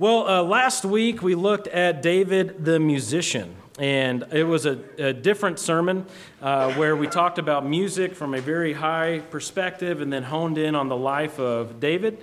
Well, uh, last week we looked at David the musician, and it was a, a different sermon uh, where we talked about music from a very high perspective and then honed in on the life of David.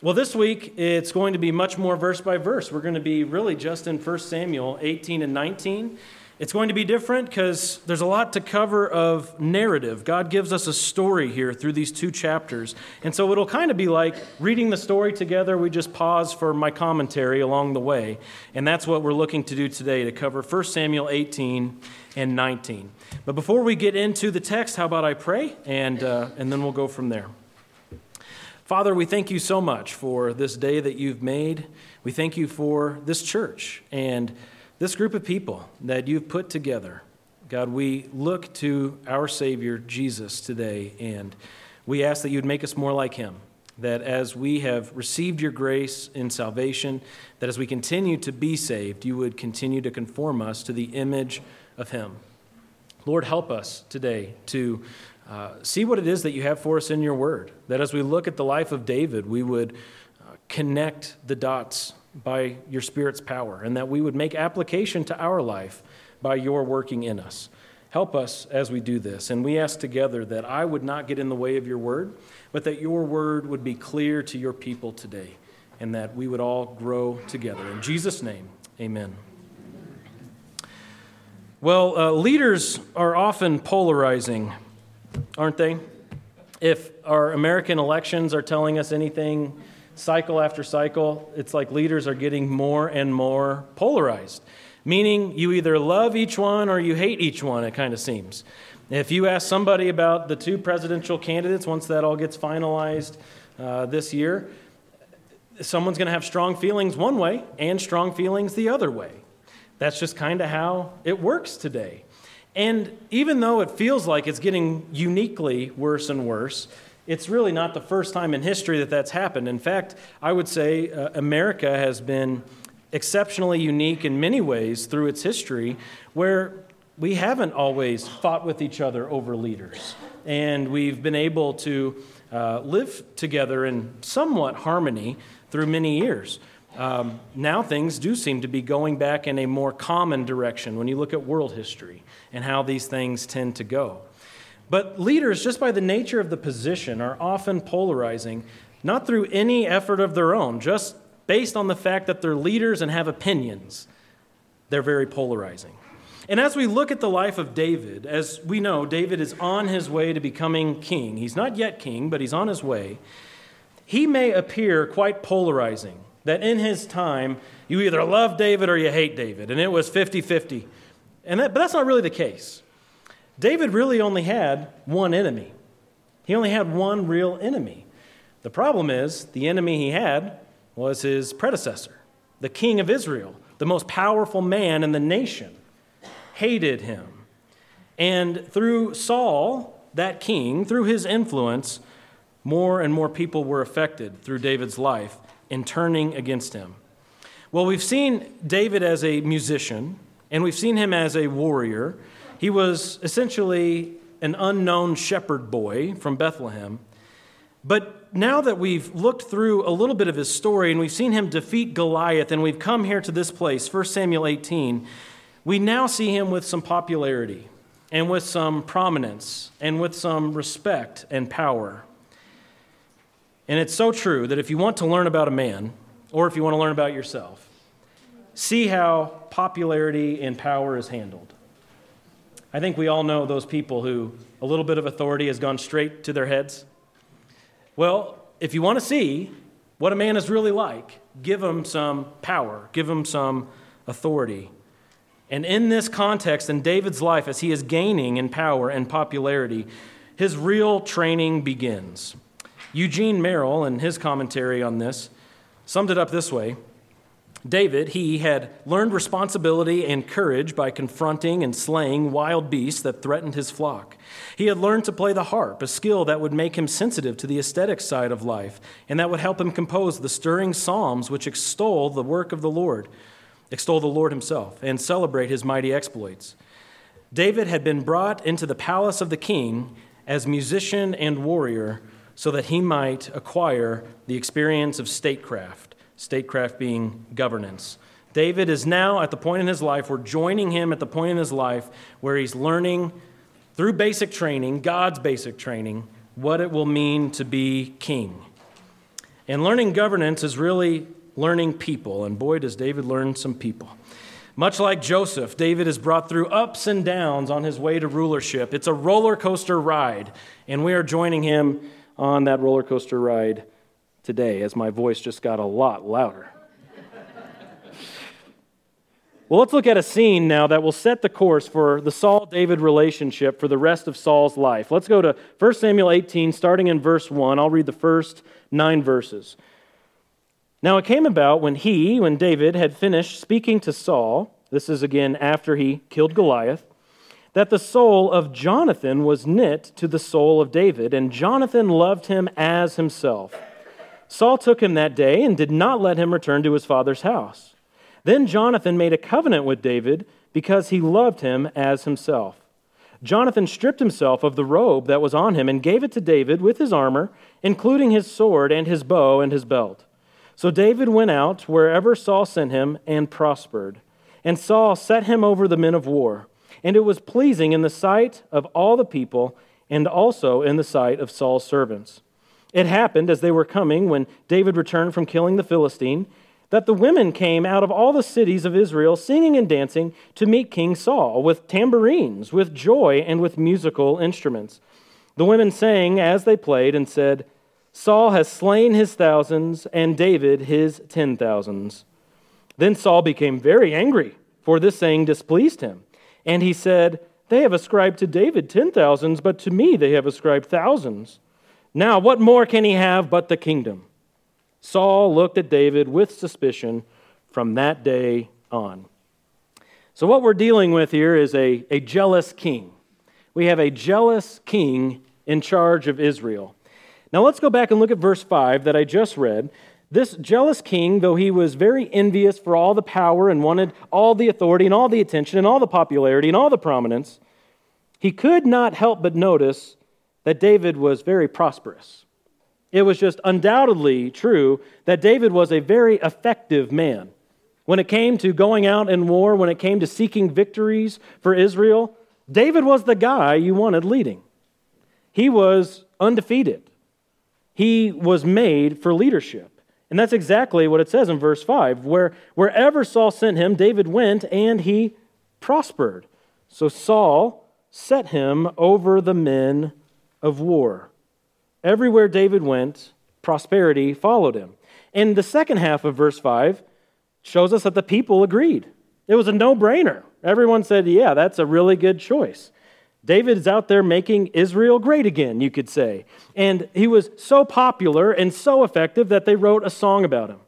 Well, this week it's going to be much more verse by verse. We're going to be really just in 1 Samuel 18 and 19. It's going to be different because there's a lot to cover of narrative. God gives us a story here through these two chapters. And so it'll kind of be like reading the story together. We just pause for my commentary along the way. And that's what we're looking to do today to cover 1 Samuel 18 and 19. But before we get into the text, how about I pray? And, uh, and then we'll go from there. Father, we thank you so much for this day that you've made. We thank you for this church and this group of people that you've put together, God, we look to our Savior, Jesus, today, and we ask that you'd make us more like him. That as we have received your grace in salvation, that as we continue to be saved, you would continue to conform us to the image of him. Lord, help us today to uh, see what it is that you have for us in your word. That as we look at the life of David, we would uh, connect the dots by your Spirit's power, and that we would make application to our life by your working in us. Help us as we do this. And we ask together that I would not get in the way of your word, but that your word would be clear to your people today, and that we would all grow together. In Jesus' name, amen. Well, uh, leaders are often polarizing, aren't they? If our American elections are telling us anything, cycle after cycle, it's like leaders are getting more and more polarized, meaning you either love each one or you hate each one, it kind of seems. If you ask somebody about the two presidential candidates, once that all gets finalized uh, this year, someone's going to have strong feelings one way and strong feelings the other way. That's just kind of how it works today. And even though it feels like it's getting uniquely worse and worse, it's really not the first time in history that that's happened. In fact, I would say uh, America has been exceptionally unique in many ways through its history, where we haven't always fought with each other over leaders. And we've been able to uh, live together in somewhat harmony through many years. Um, now things do seem to be going back in a more common direction when you look at world history and how these things tend to go. But leaders, just by the nature of the position, are often polarizing, not through any effort of their own, just based on the fact that they're leaders and have opinions. They're very polarizing. And as we look at the life of David, as we know, David is on his way to becoming king. He's not yet king, but he's on his way. He may appear quite polarizing, that in his time, you either love David or you hate David, and it was 50 50. And that, but that's not really the case. David really only had one enemy. He only had one real enemy. The problem is, the enemy he had was his predecessor, the king of Israel, the most powerful man in the nation, hated him. And through Saul, that king, through his influence, more and more people were affected through David's life in turning against him. Well, we've seen David as a musician, and we've seen him as a warrior, he was essentially an unknown shepherd boy from Bethlehem. But now that we've looked through a little bit of his story and we've seen him defeat Goliath and we've come here to this place, 1 Samuel 18, we now see him with some popularity and with some prominence and with some respect and power. And it's so true that if you want to learn about a man, or if you want to learn about yourself, see how popularity and power is handled. I think we all know those people who a little bit of authority has gone straight to their heads. Well, if you want to see what a man is really like, give him some power, give him some authority. And in this context, in David's life, as he is gaining in power and popularity, his real training begins. Eugene Merrill, in his commentary on this, summed it up this way David, he had learned responsibility and courage by confronting and slaying wild beasts that threatened his flock. He had learned to play the harp, a skill that would make him sensitive to the aesthetic side of life, and that would help him compose the stirring psalms which extol the work of the Lord, extol the Lord himself, and celebrate his mighty exploits. David had been brought into the palace of the king as musician and warrior so that he might acquire the experience of statecraft statecraft being governance. David is now at the point in his life, we're joining him at the point in his life where he's learning through basic training, God's basic training, what it will mean to be king. And learning governance is really learning people. And boy, does David learn some people. Much like Joseph, David is brought through ups and downs on his way to rulership. It's a roller coaster ride, and we are joining him on that roller coaster ride today as my voice just got a lot louder. well, let's look at a scene now that will set the course for the Saul David relationship for the rest of Saul's life. Let's go to 1 Samuel 18, starting in verse 1. I'll read the first nine verses. Now it came about when he, when David had finished speaking to Saul, this is again after he killed Goliath, that the soul of Jonathan was knit to the soul of David, and Jonathan loved him as himself. Saul took him that day and did not let him return to his father's house. Then Jonathan made a covenant with David because he loved him as himself. Jonathan stripped himself of the robe that was on him and gave it to David with his armor, including his sword and his bow and his belt. So David went out wherever Saul sent him and prospered. And Saul set him over the men of war. And it was pleasing in the sight of all the people and also in the sight of Saul's servants. It happened as they were coming, when David returned from killing the Philistine, that the women came out of all the cities of Israel singing and dancing to meet King Saul with tambourines, with joy, and with musical instruments. The women sang as they played and said, Saul has slain his thousands, and David his ten thousands. Then Saul became very angry, for this saying displeased him. And he said, They have ascribed to David ten thousands, but to me they have ascribed thousands. Now, what more can he have but the kingdom? Saul looked at David with suspicion from that day on. So, what we're dealing with here is a, a jealous king. We have a jealous king in charge of Israel. Now let's go back and look at verse 5 that I just read. This jealous king, though he was very envious for all the power and wanted all the authority and all the attention and all the popularity and all the prominence, he could not help but notice that David was very prosperous. It was just undoubtedly true that David was a very effective man. When it came to going out in war, when it came to seeking victories for Israel, David was the guy you wanted leading. He was undefeated. He was made for leadership. And that's exactly what it says in verse 5 where wherever Saul sent him, David went and he prospered. So Saul set him over the men of war. Everywhere David went, prosperity followed him. And the second half of verse 5 shows us that the people agreed. It was a no brainer. Everyone said, Yeah, that's a really good choice. David is out there making Israel great again, you could say. And he was so popular and so effective that they wrote a song about him.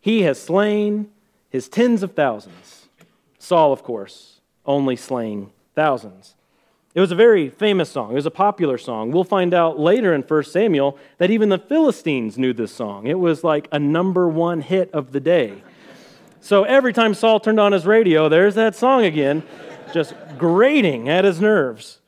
He has slain his tens of thousands. Saul, of course, only slaying thousands. It was a very famous song. It was a popular song. We'll find out later in 1 Samuel that even the Philistines knew this song. It was like a number one hit of the day. So every time Saul turned on his radio, there's that song again just grating at his nerves.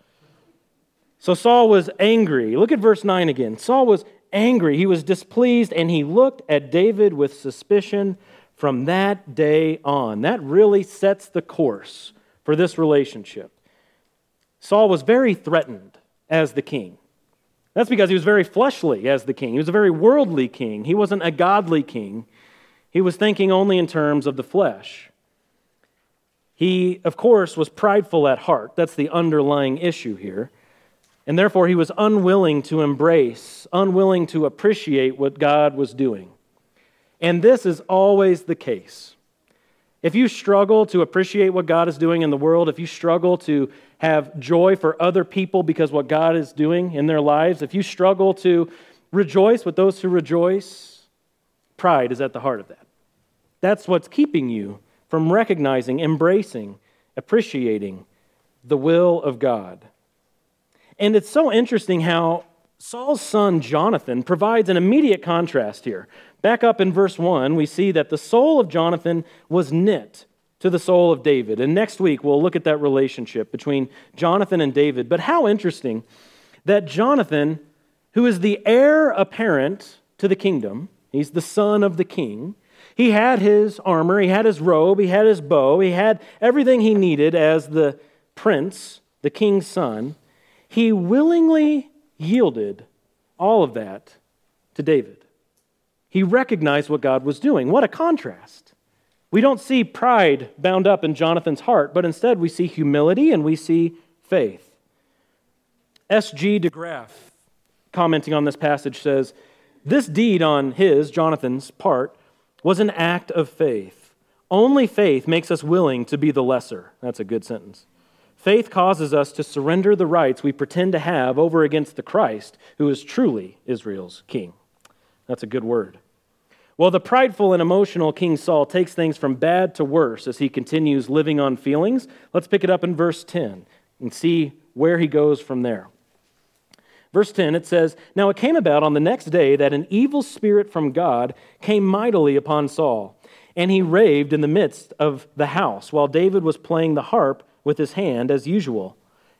So Saul was angry. Look at verse 9 again. Saul was angry. He was displeased, and he looked at David with suspicion from that day on. That really sets the course for this relationship. Saul was very threatened as the king. That's because he was very fleshly as the king. He was a very worldly king. He wasn't a godly king. He was thinking only in terms of the flesh. He, of course, was prideful at heart. That's the underlying issue here. And therefore, he was unwilling to embrace, unwilling to appreciate what God was doing. And this is always the case. If you struggle to appreciate what God is doing in the world, if you struggle to have joy for other people because what God is doing in their lives, if you struggle to rejoice with those who rejoice, pride is at the heart of that. That's what's keeping you from recognizing, embracing, appreciating the will of God. And it's so interesting how Saul's son Jonathan provides an immediate contrast here. Back up in verse 1, we see that the soul of Jonathan was knit to the soul of David. And next week, we'll look at that relationship between Jonathan and David. But how interesting that Jonathan, who is the heir apparent to the kingdom, He's the son of the king. He had his armor, he had his robe, he had his bow, he had everything he needed as the prince, the king's son. He willingly yielded all of that to David. He recognized what God was doing. What a contrast. We don't see pride bound up in Jonathan's heart, but instead we see humility and we see faith. S.G. de Graaf, commenting on this passage, says, This deed on his, Jonathan's, part was an act of faith. Only faith makes us willing to be the lesser. That's a good sentence. Faith causes us to surrender the rights we pretend to have over against the Christ, who is truly Israel's king. That's a good word. Well, the prideful and emotional King Saul takes things from bad to worse as he continues living on feelings. Let's pick it up in verse 10 and see where he goes from there. Verse 10, it says, Now it came about on the next day that an evil spirit from God came mightily upon Saul, and he raved in the midst of the house while David was playing the harp with his hand as usual,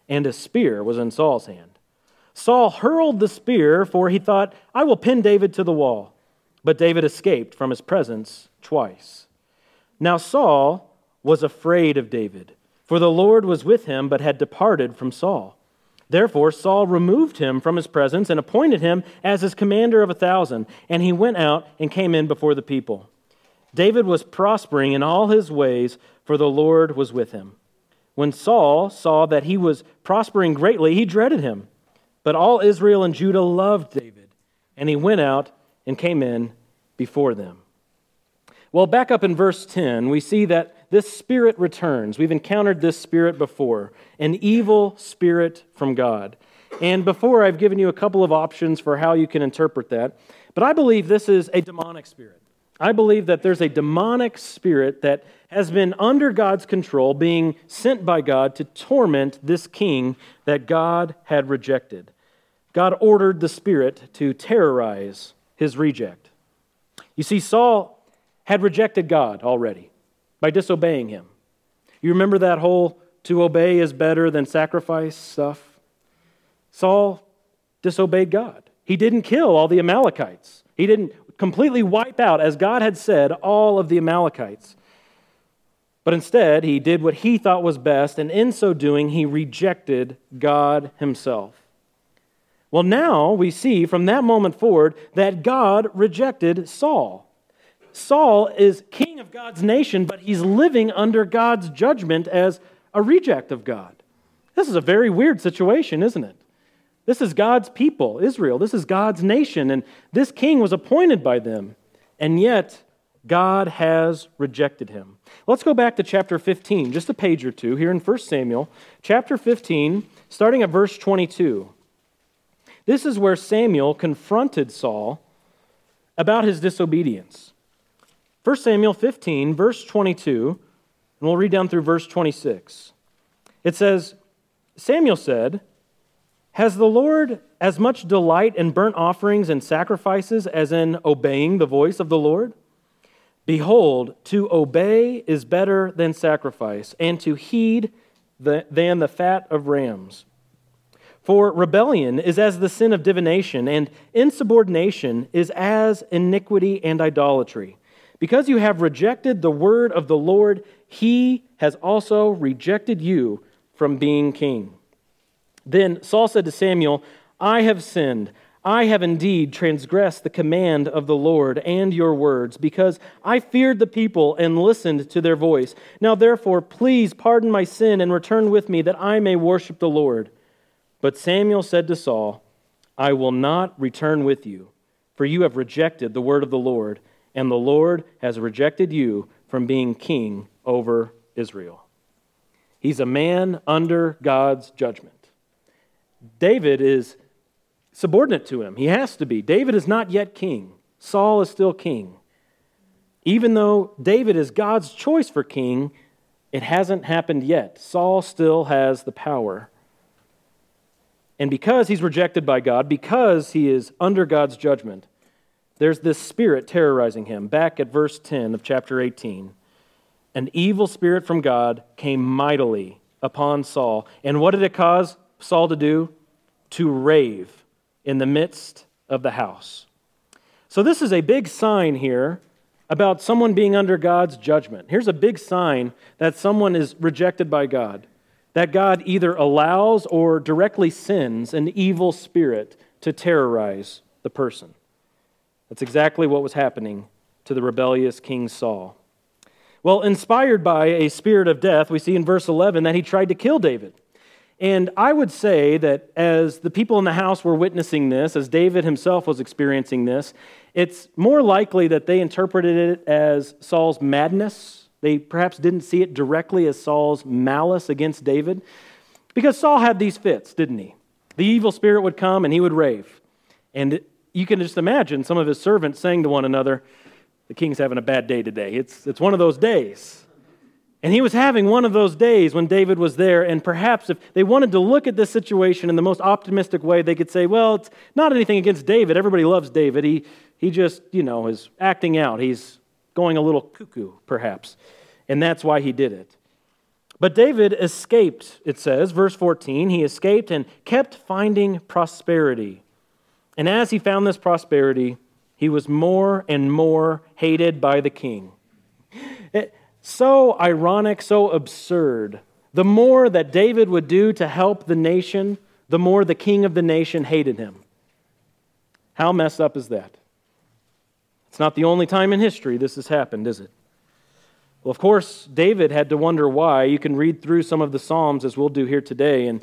and a spear was in Saul's hand. Saul hurled the spear, for he thought, I will pin David to the wall. But David escaped from his presence twice. Now Saul was afraid of David, for the Lord was with him, but had departed from Saul. Therefore, Saul removed him from his presence and appointed him as his commander of a thousand, and he went out and came in before the people. David was prospering in all his ways, for the Lord was with him. When Saul saw that he was prospering greatly, he dreaded him. But all Israel and Judah loved David, and he went out and came in before them. Well, back up in verse 10, we see that this spirit returns. We've encountered this spirit before an evil spirit from God. And before, I've given you a couple of options for how you can interpret that. But I believe this is a demonic spirit. I believe that there's a demonic spirit that has been under God's control, being sent by God to torment this king that God had rejected. God ordered the spirit to terrorize his reject. You see, Saul had rejected God already by disobeying him. You remember that whole to obey is better than sacrifice stuff? Saul disobeyed God. He didn't kill all the Amalekites. He didn't completely wipe out, as God had said, all of the Amalekites. But instead, he did what he thought was best, and in so doing, he rejected God himself. Well, now we see from that moment forward that God rejected Saul. Saul is king of God's nation, but he's living under God's judgment as a reject of God. This is a very weird situation, isn't it? This is God's people, Israel. This is God's nation, and this king was appointed by them. And yet, God has rejected him. Let's go back to chapter 15, just a page or two here in 1 Samuel, chapter 15, starting at verse 22. This is where Samuel confronted Saul about his disobedience. 1 Samuel 15, verse 22, and we'll read down through verse 26. It says, Samuel said, has the Lord as much delight in burnt offerings and sacrifices as in obeying the voice of the Lord? Behold, to obey is better than sacrifice, and to heed the, than the fat of rams. For rebellion is as the sin of divination, and insubordination is as iniquity and idolatry. Because you have rejected the word of the Lord, he has also rejected you from being king. Then Saul said to Samuel, I have sinned. I have indeed transgressed the command of the Lord and your words, because I feared the people and listened to their voice. Now, therefore, please pardon my sin and return with me, that I may worship the Lord. But Samuel said to Saul, I will not return with you, for you have rejected the word of the Lord, and the Lord has rejected you from being king over Israel. He's a man under God's judgment. David is subordinate to him. He has to be. David is not yet king, Saul is still king. Even though David is God's choice for king, it hasn't happened yet. Saul still has the power. And because he's rejected by God, because he is under God's judgment, there's this spirit terrorizing him. Back at verse 10 of chapter 18. An evil spirit from God came mightily upon Saul. And what did it cause? Saul to do? To rave in the midst of the house. So, this is a big sign here about someone being under God's judgment. Here's a big sign that someone is rejected by God, that God either allows or directly sends an evil spirit to terrorize the person. That's exactly what was happening to the rebellious King Saul. Well, inspired by a spirit of death, we see in verse 11 that he tried to kill David. And I would say that as the people in the house were witnessing this, as David himself was experiencing this, it's more likely that they interpreted it as Saul's madness. They perhaps didn't see it directly as Saul's malice against David. Because Saul had these fits, didn't he? The evil spirit would come and he would rave. And you can just imagine some of his servants saying to one another, the king's having a bad day today. It's, it's one of those days. And he was having one of those days when David was there, and perhaps if they wanted to look at this situation in the most optimistic way, they could say, well, it's not anything against David. Everybody loves David. He, he just, you know, is acting out. He's going a little cuckoo, perhaps. And that's why he did it. But David escaped, it says, verse 14. He escaped and kept finding prosperity. And as he found this prosperity, he was more and more hated by the king. It, so ironic, so absurd. The more that David would do to help the nation, the more the king of the nation hated him. How messed up is that? It's not the only time in history this has happened, is it? Well, of course, David had to wonder why. You can read through some of the Psalms as we'll do here today. And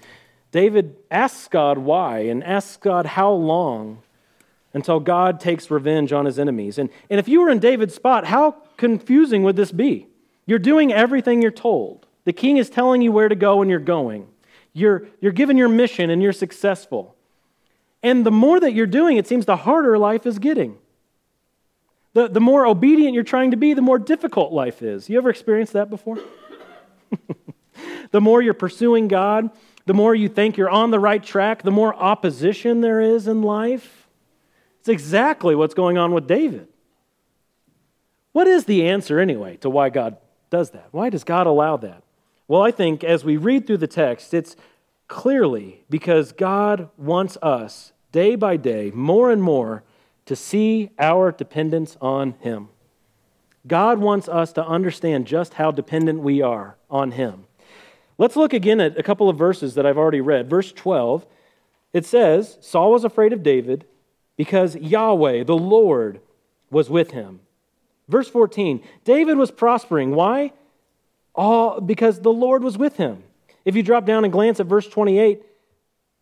David asks God why and asks God how long until God takes revenge on his enemies. And, and if you were in David's spot, how confusing would this be? You're doing everything you're told. The king is telling you where to go and you're going. You're, you're given your mission and you're successful. And the more that you're doing, it seems the harder life is getting. The, the more obedient you're trying to be, the more difficult life is. You ever experienced that before? the more you're pursuing God, the more you think you're on the right track, the more opposition there is in life. It's exactly what's going on with David. What is the answer, anyway, to why God does that? Why does God allow that? Well, I think as we read through the text, it's clearly because God wants us, day by day, more and more, to see our dependence on Him. God wants us to understand just how dependent we are on Him. Let's look again at a couple of verses that I've already read. Verse 12, it says, Saul was afraid of David because Yahweh, the Lord, was with him. Verse 14 David was prospering. Why? All because the Lord was with him. If you drop down and glance at verse 28,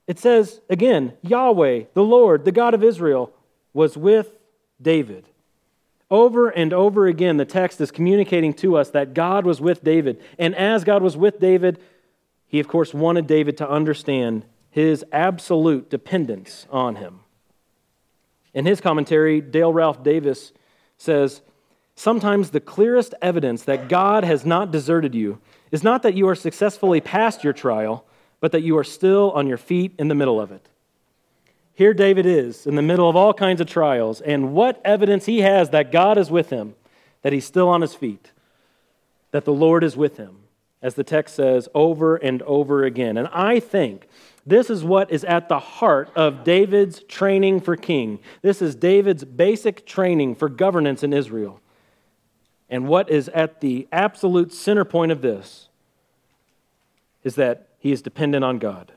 it says again, Yahweh, the Lord, the God of Israel, was with David. Over and over again, the text is communicating to us that God was with David. And as God was with David, he, of course, wanted David to understand his absolute dependence on him. In his commentary, Dale Ralph Davis says, Sometimes the clearest evidence that God has not deserted you is not that you are successfully past your trial, but that you are still on your feet in the middle of it. Here David is in the middle of all kinds of trials, and what evidence he has that God is with him, that he's still on his feet, that the Lord is with him, as the text says over and over again. And I think this is what is at the heart of David's training for king. This is David's basic training for governance in Israel. And what is at the absolute center point of this is that he is dependent on God.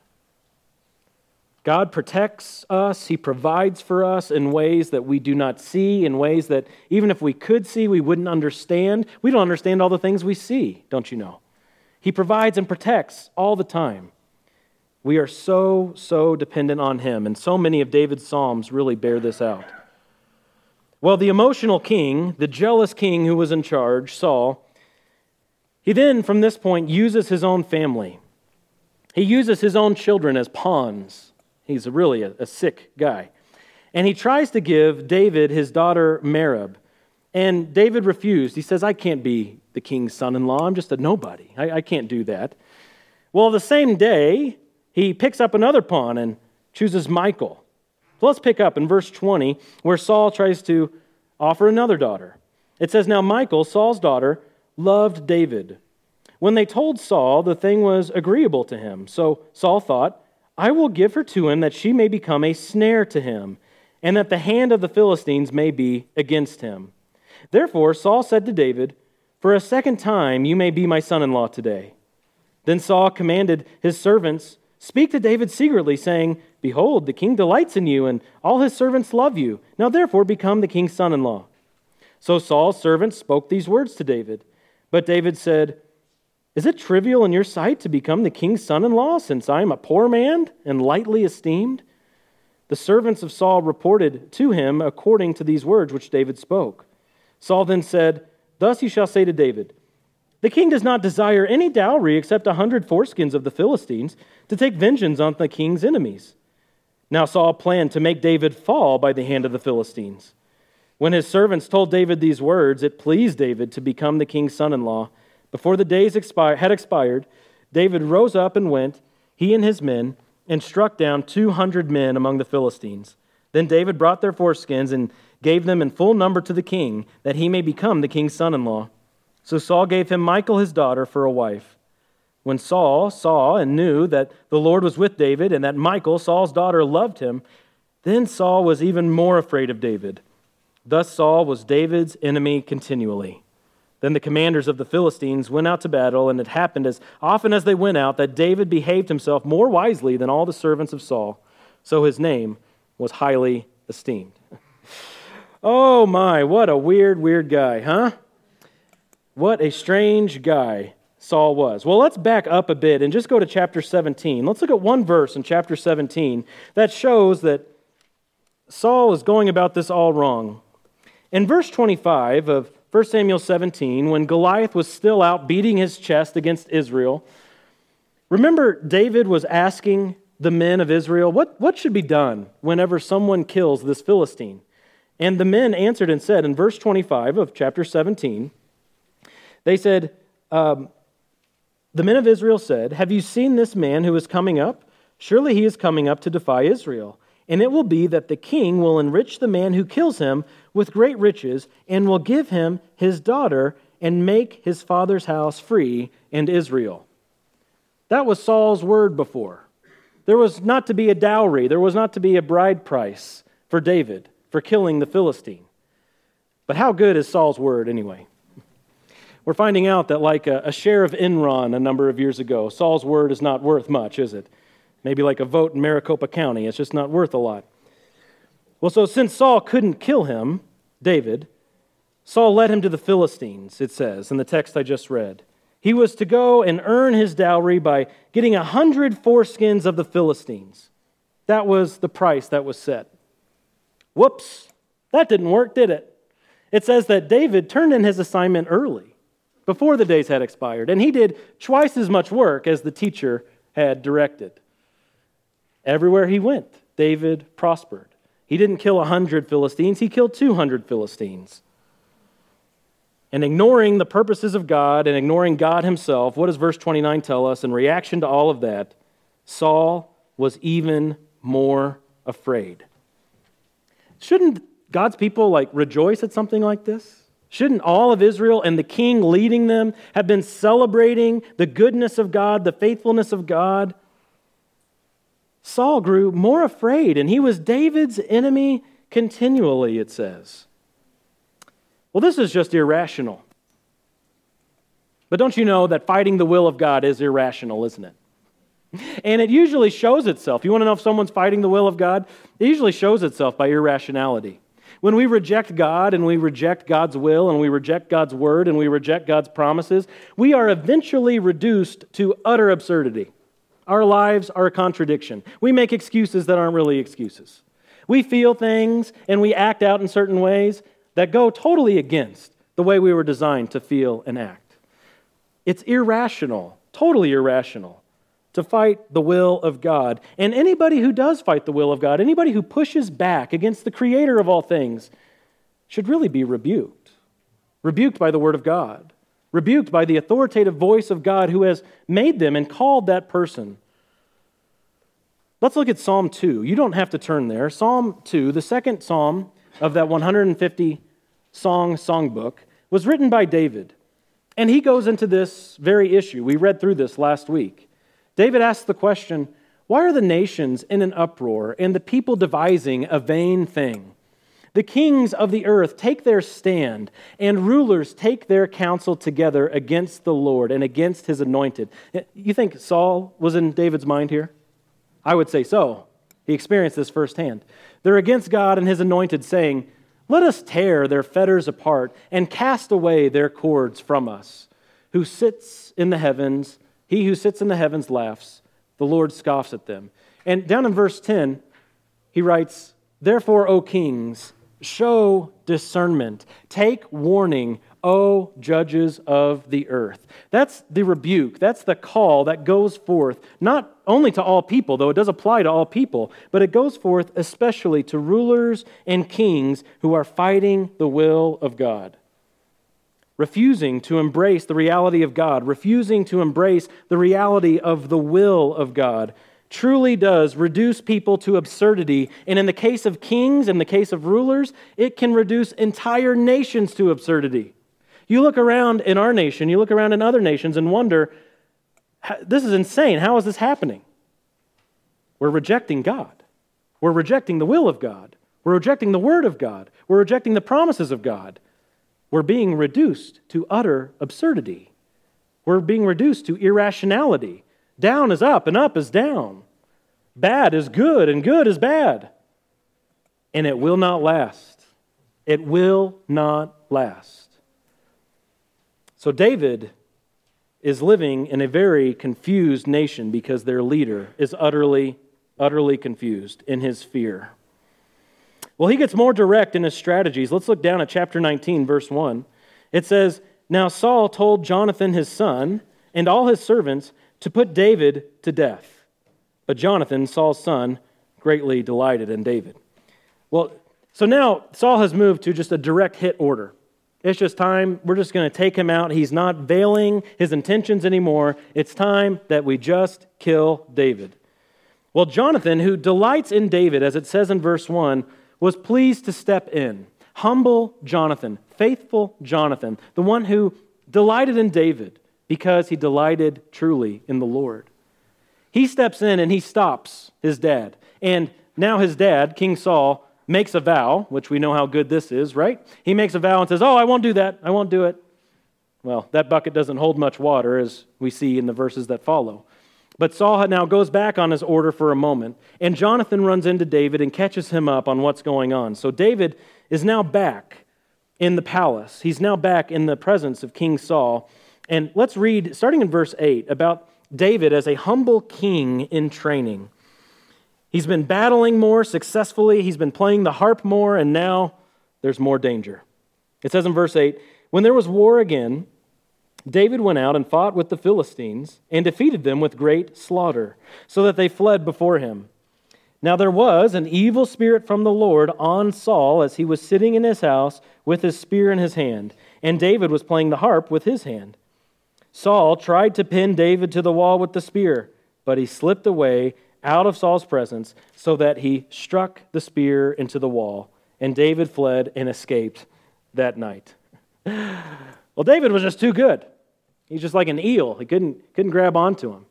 God protects us, He provides for us in ways that we do not see, in ways that even if we could see, we wouldn't understand. We don't understand all the things we see, don't you know? He provides and protects all the time. We are so, so dependent on Him, and so many of David's Psalms really bear this out. Well, the emotional king, the jealous king who was in charge, Saul, he then, from this point, uses his own family. He uses his own children as pawns. He's really a, a sick guy. And he tries to give David his daughter Merab. And David refused. He says, I can't be the king's son in law. I'm just a nobody. I, I can't do that. Well, the same day, he picks up another pawn and chooses Michal. So let's pick up in verse 20 where Saul tries to offer another daughter. It says, Now Michal, Saul's daughter, loved David. When they told Saul, the thing was agreeable to him. So Saul thought, I will give her to him that she may become a snare to him, and that the hand of the Philistines may be against him. Therefore Saul said to David, For a second time you may be my son in law today. Then Saul commanded his servants, Speak to David secretly, saying, Behold, the king delights in you, and all his servants love you. Now therefore become the king's son in law. So Saul's servants spoke these words to David. But David said, Is it trivial in your sight to become the king's son in law, since I am a poor man and lightly esteemed? The servants of Saul reported to him according to these words which David spoke. Saul then said, Thus you shall say to David, The king does not desire any dowry except a hundred foreskins of the Philistines to take vengeance on the king's enemies. Now Saul planned to make David fall by the hand of the Philistines. When his servants told David these words, it pleased David to become the king's son in law. Before the days had expired, David rose up and went, he and his men, and struck down 200 men among the Philistines. Then David brought their foreskins and gave them in full number to the king, that he may become the king's son in law. So Saul gave him Michal his daughter for a wife. When Saul saw and knew that the Lord was with David and that Michal, Saul's daughter, loved him, then Saul was even more afraid of David. Thus Saul was David's enemy continually. Then the commanders of the Philistines went out to battle, and it happened as often as they went out that David behaved himself more wisely than all the servants of Saul. So his name was highly esteemed. Oh my, what a weird, weird guy, huh? What a strange guy Saul was. Well, let's back up a bit and just go to chapter 17. Let's look at one verse in chapter 17 that shows that Saul is going about this all wrong. In verse 25 of 1 Samuel 17, when Goliath was still out beating his chest against Israel, remember David was asking the men of Israel, what, what should be done whenever someone kills this Philistine? And the men answered and said in verse 25 of chapter 17, they said, um, The men of Israel said, Have you seen this man who is coming up? Surely he is coming up to defy Israel. And it will be that the king will enrich the man who kills him with great riches, and will give him his daughter, and make his father's house free and Israel. That was Saul's word before. There was not to be a dowry, there was not to be a bride price for David for killing the Philistine. But how good is Saul's word anyway? We're finding out that, like a, a share of Enron a number of years ago, Saul's word is not worth much, is it? Maybe like a vote in Maricopa County, it's just not worth a lot. Well, so since Saul couldn't kill him, David, Saul led him to the Philistines, it says in the text I just read. He was to go and earn his dowry by getting a hundred foreskins of the Philistines. That was the price that was set. Whoops, that didn't work, did it? It says that David turned in his assignment early, before the days had expired, and he did twice as much work as the teacher had directed. Everywhere he went, David prospered. He didn't kill 100 Philistines, he killed 200 Philistines. And ignoring the purposes of God and ignoring God himself, what does verse 29 tell us? In reaction to all of that, Saul was even more afraid. Shouldn't God's people like rejoice at something like this? Shouldn't all of Israel and the king leading them have been celebrating the goodness of God, the faithfulness of God? Saul grew more afraid, and he was David's enemy continually, it says. Well, this is just irrational. But don't you know that fighting the will of God is irrational, isn't it? And it usually shows itself. You want to know if someone's fighting the will of God? It usually shows itself by irrationality. When we reject God and we reject God's will and we reject God's word and we reject God's promises, we are eventually reduced to utter absurdity. Our lives are a contradiction. We make excuses that aren't really excuses. We feel things and we act out in certain ways that go totally against the way we were designed to feel and act. It's irrational, totally irrational, to fight the will of God. And anybody who does fight the will of God, anybody who pushes back against the creator of all things, should really be rebuked. Rebuked by the word of God rebuked by the authoritative voice of God who has made them and called that person. Let's look at Psalm 2. You don't have to turn there. Psalm 2, the second psalm of that 150 song songbook, was written by David. And he goes into this very issue. We read through this last week. David asks the question Why are the nations in an uproar and the people devising a vain thing? The kings of the earth take their stand, and rulers take their counsel together against the Lord and against his anointed. You think Saul was in David's mind here? I would say so. He experienced this firsthand. They're against God and his anointed, saying, Let us tear their fetters apart and cast away their cords from us. Who sits in the heavens, he who sits in the heavens laughs, the Lord scoffs at them. And down in verse 10, he writes, Therefore, O kings, Show discernment. Take warning, O judges of the earth. That's the rebuke. That's the call that goes forth, not only to all people, though it does apply to all people, but it goes forth especially to rulers and kings who are fighting the will of God. Refusing to embrace the reality of God, refusing to embrace the reality of the will of God truly does reduce people to absurdity. And in the case of kings, in the case of rulers, it can reduce entire nations to absurdity. You look around in our nation, you look around in other nations and wonder, this is insane. How is this happening? We're rejecting God. We're rejecting the will of God. We're rejecting the word of God. We're rejecting the promises of God. We're being reduced to utter absurdity. We're being reduced to irrationality. Down is up and up is down. Bad is good and good is bad. And it will not last. It will not last. So David is living in a very confused nation because their leader is utterly, utterly confused in his fear. Well, he gets more direct in his strategies. Let's look down at chapter 19, verse 1. It says, Now Saul told Jonathan his son and all his servants to put David to death. But Jonathan, Saul's son, greatly delighted in David. Well, so now Saul has moved to just a direct hit order. It's just time. We're just going to take him out. He's not veiling his intentions anymore. It's time that we just kill David. Well, Jonathan, who delights in David, as it says in verse 1, was pleased to step in. Humble Jonathan, faithful Jonathan, the one who delighted in David because he delighted truly in the Lord. He steps in and he stops his dad. And now his dad, King Saul, makes a vow, which we know how good this is, right? He makes a vow and says, Oh, I won't do that. I won't do it. Well, that bucket doesn't hold much water, as we see in the verses that follow. But Saul now goes back on his order for a moment, and Jonathan runs into David and catches him up on what's going on. So David is now back in the palace. He's now back in the presence of King Saul, and let's read, starting in verse 8, about David as a humble king in training. He's been battling more successfully, he's been playing the harp more, and now there's more danger. It says in verse 8 When there was war again, David went out and fought with the Philistines and defeated them with great slaughter, so that they fled before him. Now there was an evil spirit from the Lord on Saul as he was sitting in his house with his spear in his hand, and David was playing the harp with his hand. Saul tried to pin David to the wall with the spear, but he slipped away out of Saul's presence so that he struck the spear into the wall, and David fled and escaped that night. Well, David was just too good. He's just like an eel. He couldn't, couldn't grab onto him.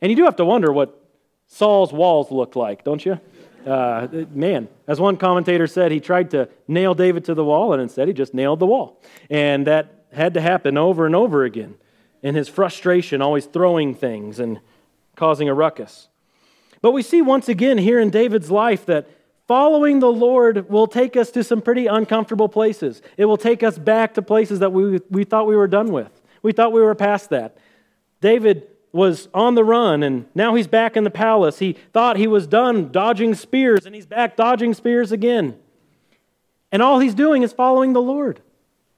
And you do have to wonder what Saul's walls looked like, don't you? Uh, man, as one commentator said, he tried to nail David to the wall, and instead he just nailed the wall. And that had to happen over and over again in his frustration, always throwing things and causing a ruckus. But we see once again here in David's life that following the Lord will take us to some pretty uncomfortable places. It will take us back to places that we, we thought we were done with. We thought we were past that. David was on the run and now he's back in the palace. He thought he was done dodging spears and he's back dodging spears again. And all he's doing is following the Lord.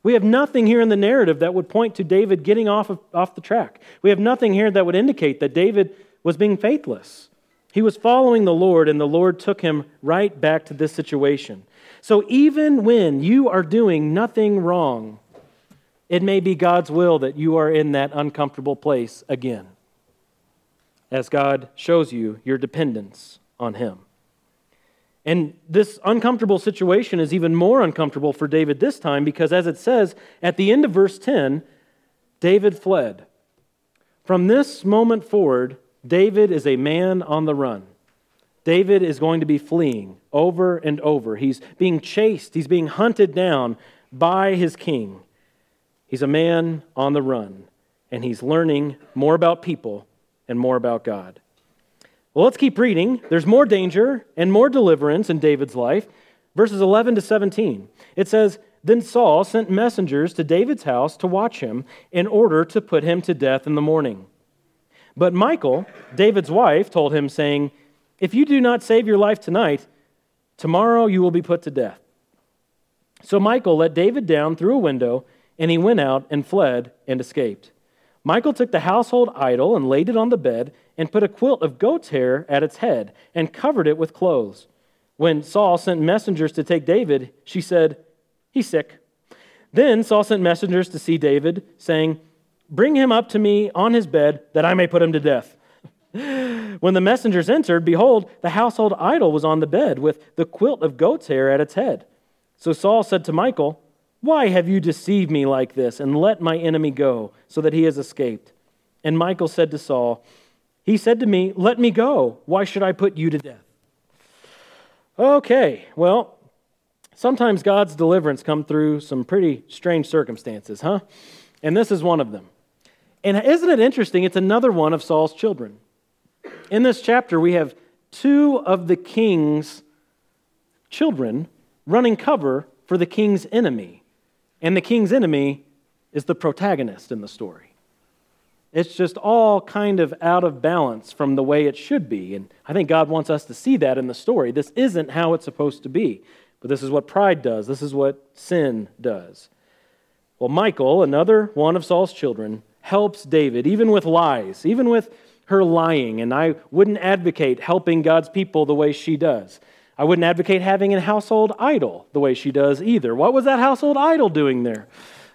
We have nothing here in the narrative that would point to David getting off, of, off the track. We have nothing here that would indicate that David was being faithless. He was following the Lord, and the Lord took him right back to this situation. So even when you are doing nothing wrong, it may be God's will that you are in that uncomfortable place again, as God shows you your dependence on Him. And this uncomfortable situation is even more uncomfortable for David this time because, as it says at the end of verse 10, David fled. From this moment forward, David is a man on the run. David is going to be fleeing over and over. He's being chased, he's being hunted down by his king. He's a man on the run, and he's learning more about people and more about God. Well, let's keep reading. There's more danger and more deliverance in David's life. Verses 11 to 17. It says, Then Saul sent messengers to David's house to watch him in order to put him to death in the morning. But Michal, David's wife, told him, saying, If you do not save your life tonight, tomorrow you will be put to death. So Michal let David down through a window, and he went out and fled and escaped. Michal took the household idol and laid it on the bed, and put a quilt of goat's hair at its head, and covered it with clothes. When Saul sent messengers to take David, she said, He's sick. Then Saul sent messengers to see David, saying, Bring him up to me on his bed, that I may put him to death. when the messengers entered, behold, the household idol was on the bed, with the quilt of goat's hair at its head. So Saul said to Michal, Why have you deceived me like this, and let my enemy go, so that he has escaped? And Michal said to Saul, He said to me, Let me go. Why should I put you to death? Okay, well, sometimes God's deliverance come through some pretty strange circumstances, huh? And this is one of them. And isn't it interesting? It's another one of Saul's children. In this chapter, we have two of the king's children running cover for the king's enemy. And the king's enemy is the protagonist in the story. It's just all kind of out of balance from the way it should be. And I think God wants us to see that in the story. This isn't how it's supposed to be. But this is what pride does, this is what sin does. Well, Michal, another one of Saul's children, helps David, even with lies, even with her lying. And I wouldn't advocate helping God's people the way she does. I wouldn't advocate having a household idol the way she does either. What was that household idol doing there?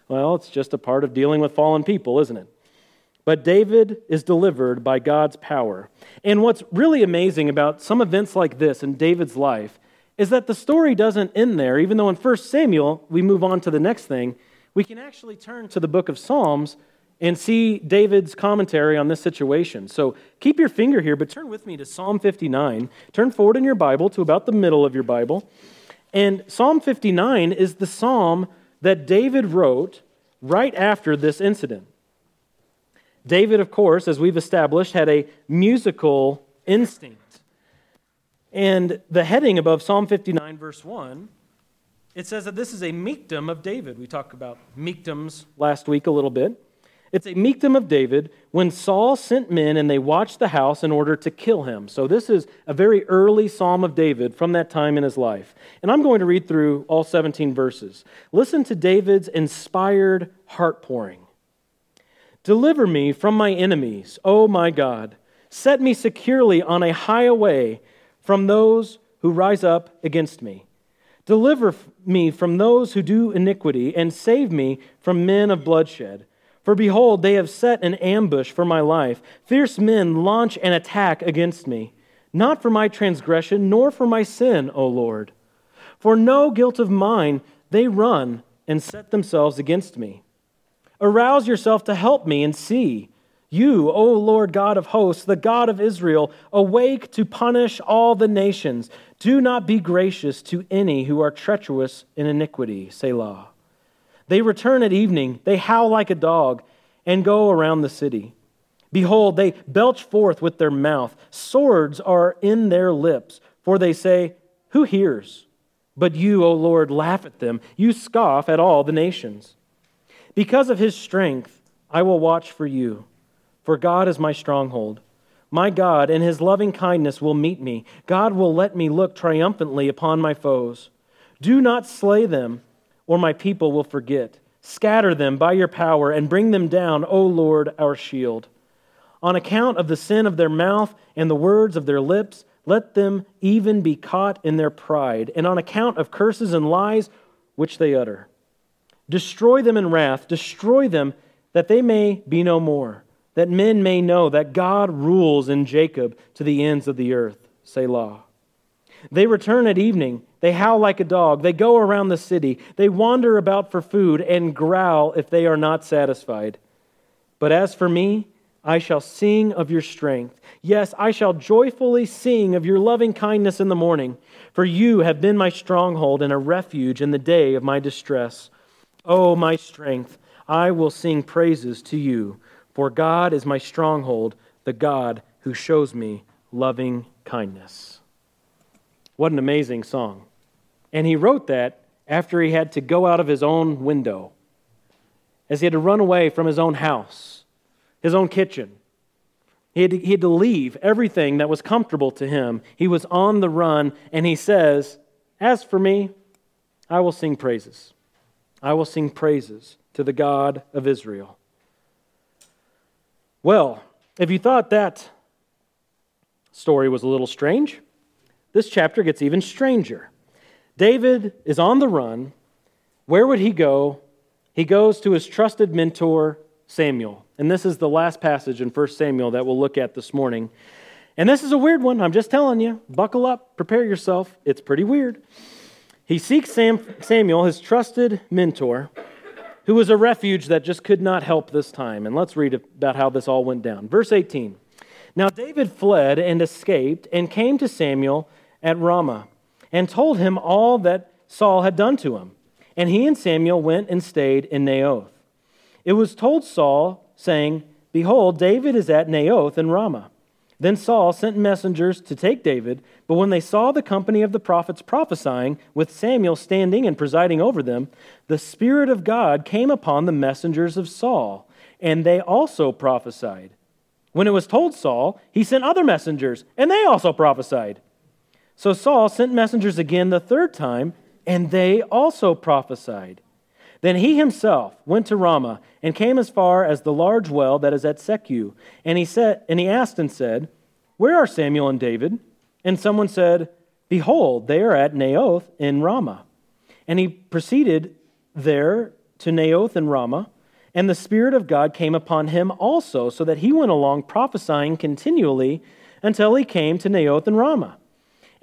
Well, it's just a part of dealing with fallen people, isn't it? But David is delivered by God's power. And what's really amazing about some events like this in David's life is that the story doesn't end there. Even though in 1 Samuel we move on to the next thing, we can actually turn to the book of Psalms and see David's commentary on this situation. So keep your finger here, but turn with me to Psalm 59. Turn forward in your Bible to about the middle of your Bible. And Psalm 59 is the psalm that David wrote right after this incident. David, of course, as we've established, had a musical instinct. And the heading above Psalm 59, verse 1, it says that this is a Mikhtam of David. We talked about Mikhtams last week a little bit. It's a Mikhtam of David when Saul sent men and they watched the house in order to kill him. So, this is a very early psalm of David from that time in his life. And I'm going to read through all 17 verses. Listen to David's inspired heart pouring. Deliver me from my enemies, O my God. Set me securely on a high way from those who rise up against me. Deliver me from those who do iniquity, and save me from men of bloodshed. For behold, they have set an ambush for my life. Fierce men launch an attack against me, not for my transgression, nor for my sin, O Lord. For no guilt of mine, they run and set themselves against me. Arouse yourself to help me and see. You, O Lord God of hosts, the God of Israel, awake to punish all the nations. Do not be gracious to any who are treacherous in iniquity. Selah. They return at evening, they howl like a dog, and go around the city. Behold, they belch forth with their mouth. Swords are in their lips, for they say, Who hears? But you, O Lord, laugh at them. You scoff at all the nations. Because of his strength, I will watch for you, for God is my stronghold. My God, in his loving kindness, will meet me. God will let me look triumphantly upon my foes. Do not slay them or my people will forget. Scatter them by your power and bring them down, O Lord, our shield. On account of the sin of their mouth and the words of their lips, let them even be caught in their pride, and on account of curses and lies which they utter. Destroy them in wrath, destroy them that they may be no more, that men may know that God rules in Jacob to the ends of the earth. Selah. They return at evening. They howl like a dog. They go around the city. They wander about for food and growl if they are not satisfied. But as for me, I shall sing of your strength. Yes, I shall joyfully sing of your loving kindness in the morning, for you have been my stronghold and a refuge in the day of my distress. O oh, my strength, I will sing praises to you, for God is my stronghold, the God who shows me loving kindness. What an amazing song. And he wrote that after he had to go out of his own window, as he had to run away from his own house his own kitchen. He had, to, he had to leave everything that was comfortable to him. He was on the run, and he says, As for me, I will sing praises. I will sing praises to the God of Israel. Well, if you thought that story was a little strange, this chapter gets even stranger. David is on the run. Where would he go? He goes to his trusted mentor, Samuel. And this is the last passage in 1 Samuel that we'll look at this morning. And this is a weird one. I'm just telling you. Buckle up, prepare yourself. It's pretty weird. He seeks Sam, Samuel, his trusted mentor, who was a refuge that just could not help this time. And let's read about how this all went down. Verse 18 Now David fled and escaped and came to Samuel at Ramah and told him all that Saul had done to him. And he and Samuel went and stayed in Naioth. It was told Saul, saying, Behold, David is at Naioth in Ramah. Then Saul sent messengers to take David, but when they saw the company of the prophets prophesying, with Samuel standing and presiding over them, the Spirit of God came upon the messengers of Saul, and they also prophesied. When it was told Saul, he sent other messengers, and they also prophesied. So Saul sent messengers again the third time, and they also prophesied. Then he himself went to Ramah and came as far as the large well that is at Secu. And he said, and he asked and said, Where are Samuel and David? And someone said, Behold, they are at Naioth in Ramah. And he proceeded there to Naioth in Ramah, and the Spirit of God came upon him also, so that he went along prophesying continually until he came to Naioth in Ramah.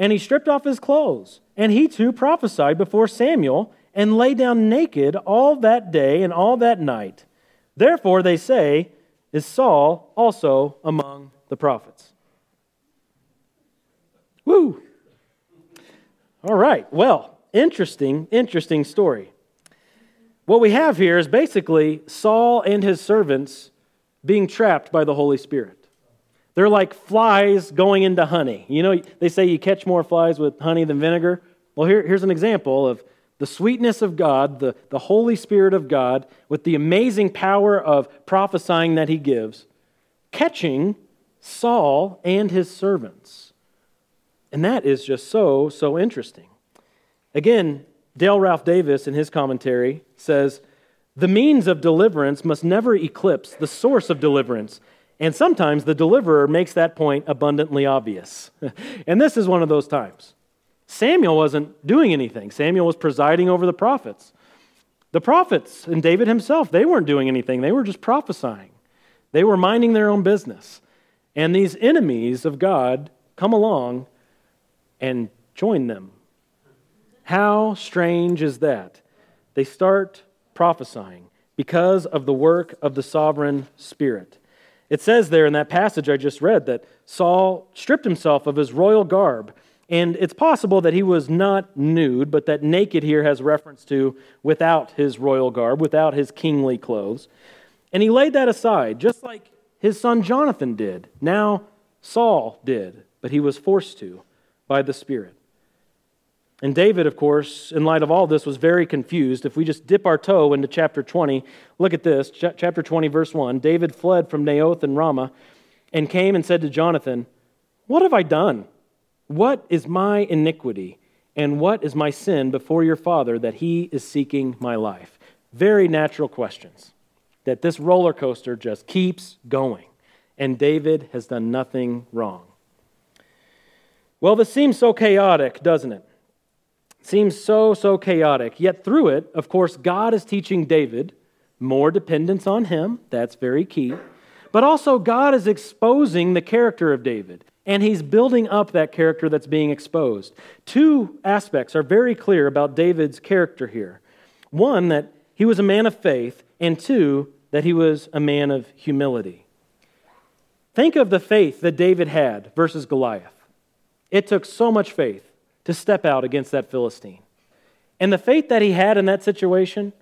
And he stripped off his clothes, and he too prophesied before Samuel and lay down naked all that day and all that night. Therefore, they say, is Saul also among the prophets? Woo! All right, well, interesting, interesting story. What we have here is basically Saul and his servants being trapped by the Holy Spirit. They're like flies going into honey. You know, they say you catch more flies with honey than vinegar. Well, here, here's an example of the sweetness of God, the, the Holy Spirit of God, with the amazing power of prophesying that he gives, catching Saul and his servants. And that is just so, so interesting. Again, Dale Ralph Davis, in his commentary, says the means of deliverance must never eclipse the source of deliverance. And sometimes the deliverer makes that point abundantly obvious. and this is one of those times. Samuel wasn't doing anything, Samuel was presiding over the prophets. The prophets and David himself, they weren't doing anything, they were just prophesying. They were minding their own business. And these enemies of God come along and join them. How strange is that? They start prophesying because of the work of the sovereign Spirit. It says there in that passage I just read that Saul stripped himself of his royal garb and it's possible that he was not nude, but that naked here has reference to without his royal garb, without his kingly clothes. And he laid that aside, just like his son Jonathan did. Now Saul did, but he was forced to by the Spirit. And David, of course, in light of all this, was very confused. If we just dip our toe into chapter 20, look at this. Ch- chapter 20, verse 1. David fled from Naioth and Ramah and came and said to Jonathan, What have I done? What is my iniquity and what is my sin before your father that he is seeking my life? Very natural questions that this roller coaster just keeps going. And David has done nothing wrong. Well, this seems so chaotic, doesn't it? Seems so, so chaotic. Yet through it, of course, God is teaching David more dependence on him. That's very key. But also, God is exposing the character of David and he's building up that character that's being exposed. Two aspects are very clear about David's character here one, that he was a man of faith, and two, that he was a man of humility. Think of the faith that David had versus Goliath. It took so much faith to step out against that Philistine. And the faith that he had in that situation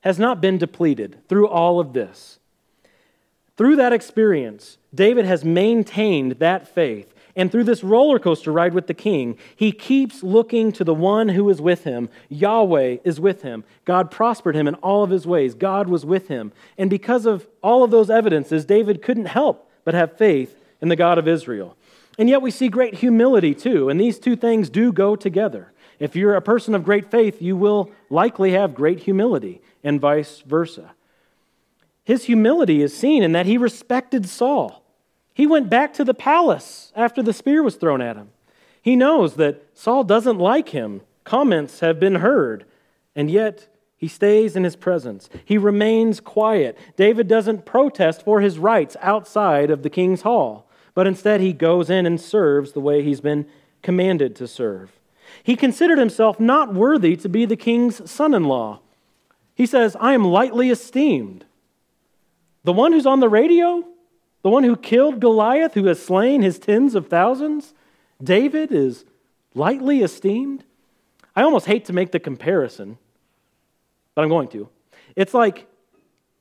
has not been depleted through all of this. Through that experience, David has maintained that faith. And through this roller coaster ride with the king, he keeps looking to the one who is with him. Yahweh is with him. God prospered him in all of his ways. God was with him. And because of all of those evidences, David couldn't help but have faith in the God of Israel. And yet we see great humility too. And these two things do go together. If you're a person of great faith, you will likely have great humility, and vice versa. His humility is seen in that he respected Saul. He went back to the palace after the spear was thrown at him. He knows that Saul doesn't like him. Comments have been heard, and yet he stays in his presence. He remains quiet. David doesn't protest for his rights outside of the king's hall, but instead he goes in and serves the way he's been commanded to serve. He considered himself not worthy to be the king's son in law. He says, I am lightly esteemed. The one who's on the radio, the one who killed Goliath, who has slain his tens of thousands, David is lightly esteemed. I almost hate to make the comparison, but I'm going to. It's like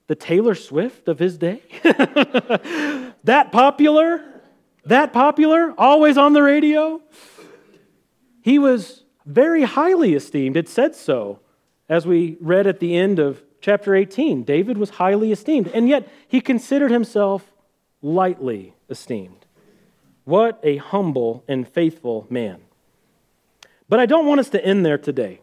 the Taylor Swift of his day. that popular, that popular, always on the radio. He was very highly esteemed. It said so, as we read at the end of chapter 18. David was highly esteemed, and yet he considered himself lightly esteemed. What a humble and faithful man. But I don't want us to end there today.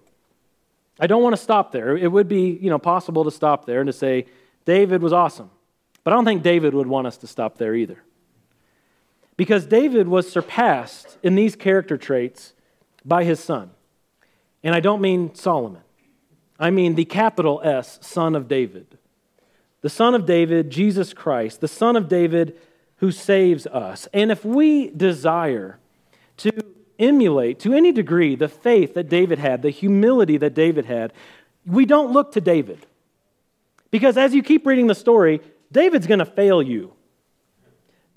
I don't want to stop there. It would be, you know, possible to stop there and to say David was awesome. But I don't think David would want us to stop there either. Because David was surpassed in these character traits by his son. And I don't mean Solomon. I mean the capital S, Son of David. The Son of David, Jesus Christ, the Son of David who saves us. And if we desire to emulate to any degree the faith that David had, the humility that David had, we don't look to David. Because as you keep reading the story, David's going to fail you.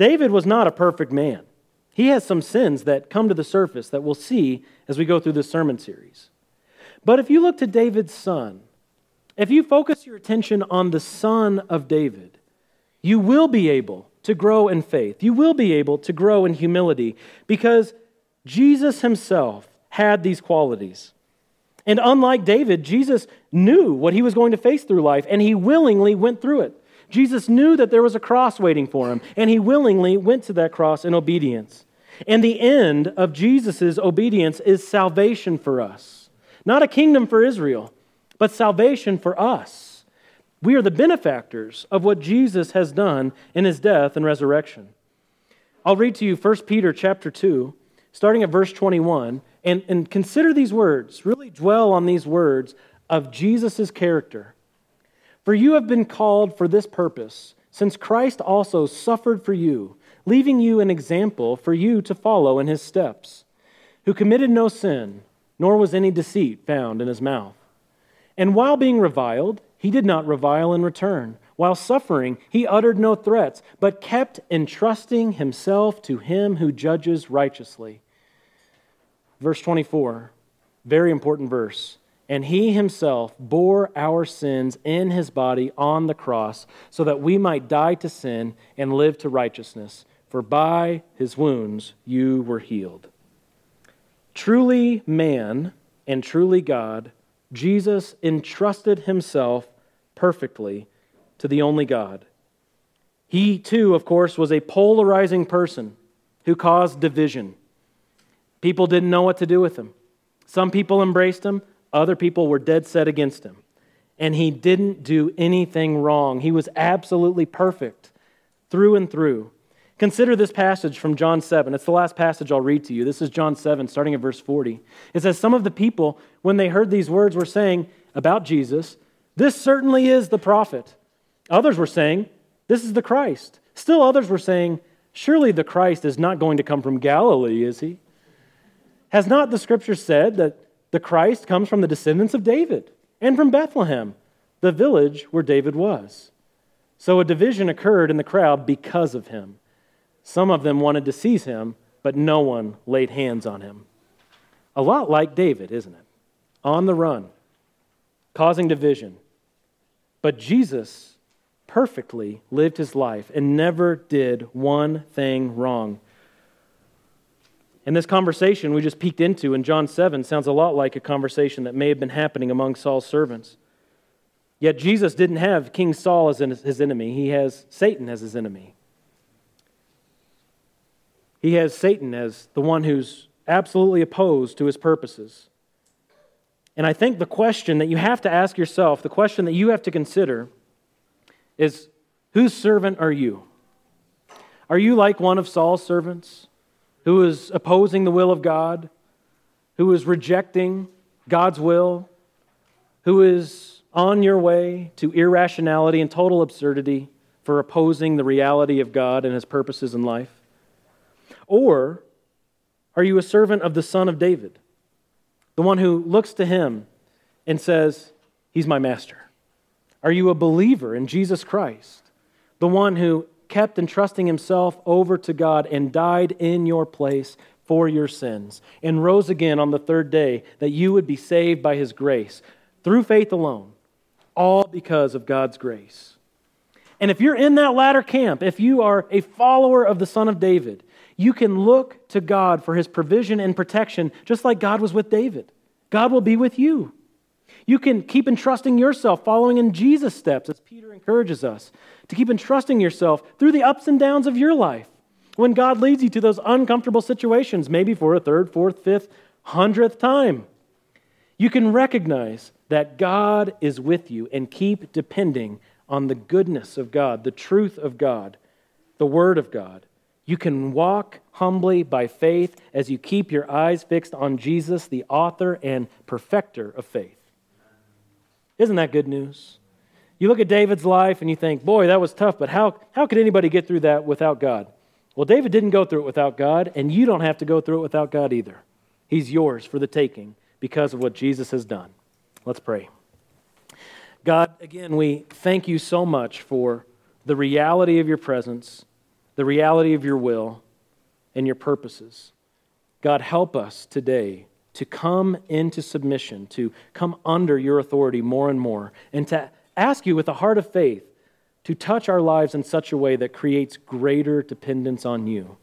David was not a perfect man. He has some sins that come to the surface that we'll see as we go through this sermon series. But if you look to David's son, if you focus your attention on the son of David, you will be able to grow in faith. You will be able to grow in humility because Jesus himself had these qualities. And unlike David, Jesus knew what he was going to face through life, and he willingly went through it. Jesus knew that there was a cross waiting for him, and he willingly went to that cross in obedience. And the end of Jesus' obedience is salvation for us. Not a kingdom for Israel, but salvation for us. We are the benefactors of what Jesus has done in his death and resurrection. I'll read to you 1 Peter chapter 2, starting at verse 21, and, and consider these words. Really dwell on these words of Jesus' character. For you have been called for this purpose, since Christ also suffered for you, leaving you an example for you to follow in his steps, who committed no sin nor was any deceit found in his mouth. And while being reviled, he did not revile in return. While suffering, he uttered no threats, but kept entrusting himself to him who judges righteously. Verse 24, very important verse. And he himself bore our sins in his body on the cross, so that we might die to sin and live to righteousness. For by his wounds you were healed. Truly man and truly God, Jesus entrusted himself perfectly to the only God. He, too, of course, was a polarizing person who caused division. People didn't know what to do with him. Some people embraced him, other people were dead set against him. And he didn't do anything wrong. He was absolutely perfect through and through. Consider this passage from John 7. It's the last passage I'll read to you. This is John 7, starting at verse 40. It says, Some of the people, when they heard these words, were saying about Jesus, This certainly is the prophet. Others were saying, This is the Christ. Still others were saying, Surely the Christ is not going to come from Galilee, is he? Has not the scripture said that the Christ comes from the descendants of David and from Bethlehem, the village where David was? So a division occurred in the crowd because of him. Some of them wanted to seize him, but no one laid hands on him. A lot like David, isn't it? On the run, causing division. But Jesus perfectly lived his life and never did one thing wrong. And this conversation we just peeked into in John 7 sounds a lot like a conversation that may have been happening among Saul's servants. Yet Jesus didn't have King Saul as his enemy, he has Satan as his enemy. He has Satan as the one who's absolutely opposed to his purposes. And I think the question that you have to ask yourself, the question that you have to consider, is whose servant are you? Are you like one of Saul's servants who is opposing the will of God, who is rejecting God's will, who is on your way to irrationality and total absurdity for opposing the reality of God and his purposes in life? Or are you a servant of the Son of David, the one who looks to him and says, He's my master? Are you a believer in Jesus Christ, the one who kept entrusting himself over to God and died in your place for your sins and rose again on the third day that you would be saved by his grace through faith alone, all because of God's grace? And if you're in that latter camp, if you are a follower of the Son of David, you can look to God for his provision and protection, just like God was with David. God will be with you. You can keep entrusting yourself, following in Jesus' steps, as Peter encourages us, to keep entrusting yourself through the ups and downs of your life. When God leads you to those uncomfortable situations, maybe for a third, fourth, fifth, hundredth time, you can recognize that God is with you and keep depending on the goodness of God, the truth of God, the Word of God. You can walk humbly by faith as you keep your eyes fixed on Jesus, the author and perfecter of faith. Isn't that good news? You look at David's life and you think, boy, that was tough, but how, how could anybody get through that without God? Well, David didn't go through it without God, and you don't have to go through it without God either. He's yours for the taking because of what Jesus has done. Let's pray. God, again, we thank you so much for the reality of your presence the reality of your will and your purposes. God, help us today to come into submission, to come under your authority more and more, and to ask you with a heart of faith to touch our lives in such a way that creates greater dependence on you.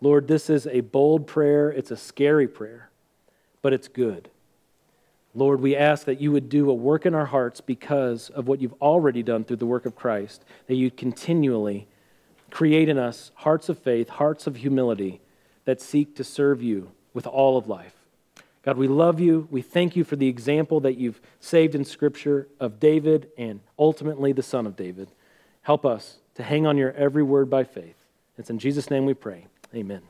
Lord, this is a bold prayer, it's a scary prayer, but it's good. Lord, we ask that you would do a work in our hearts because of what you've already done through the work of Christ, that you'd continually Create in us hearts of faith, hearts of humility that seek to serve you with all of life. God, we love you. We thank you for the example that you've saved in Scripture of David and ultimately the Son of David. Help us to hang on your every word by faith. It's in Jesus' name we pray. Amen.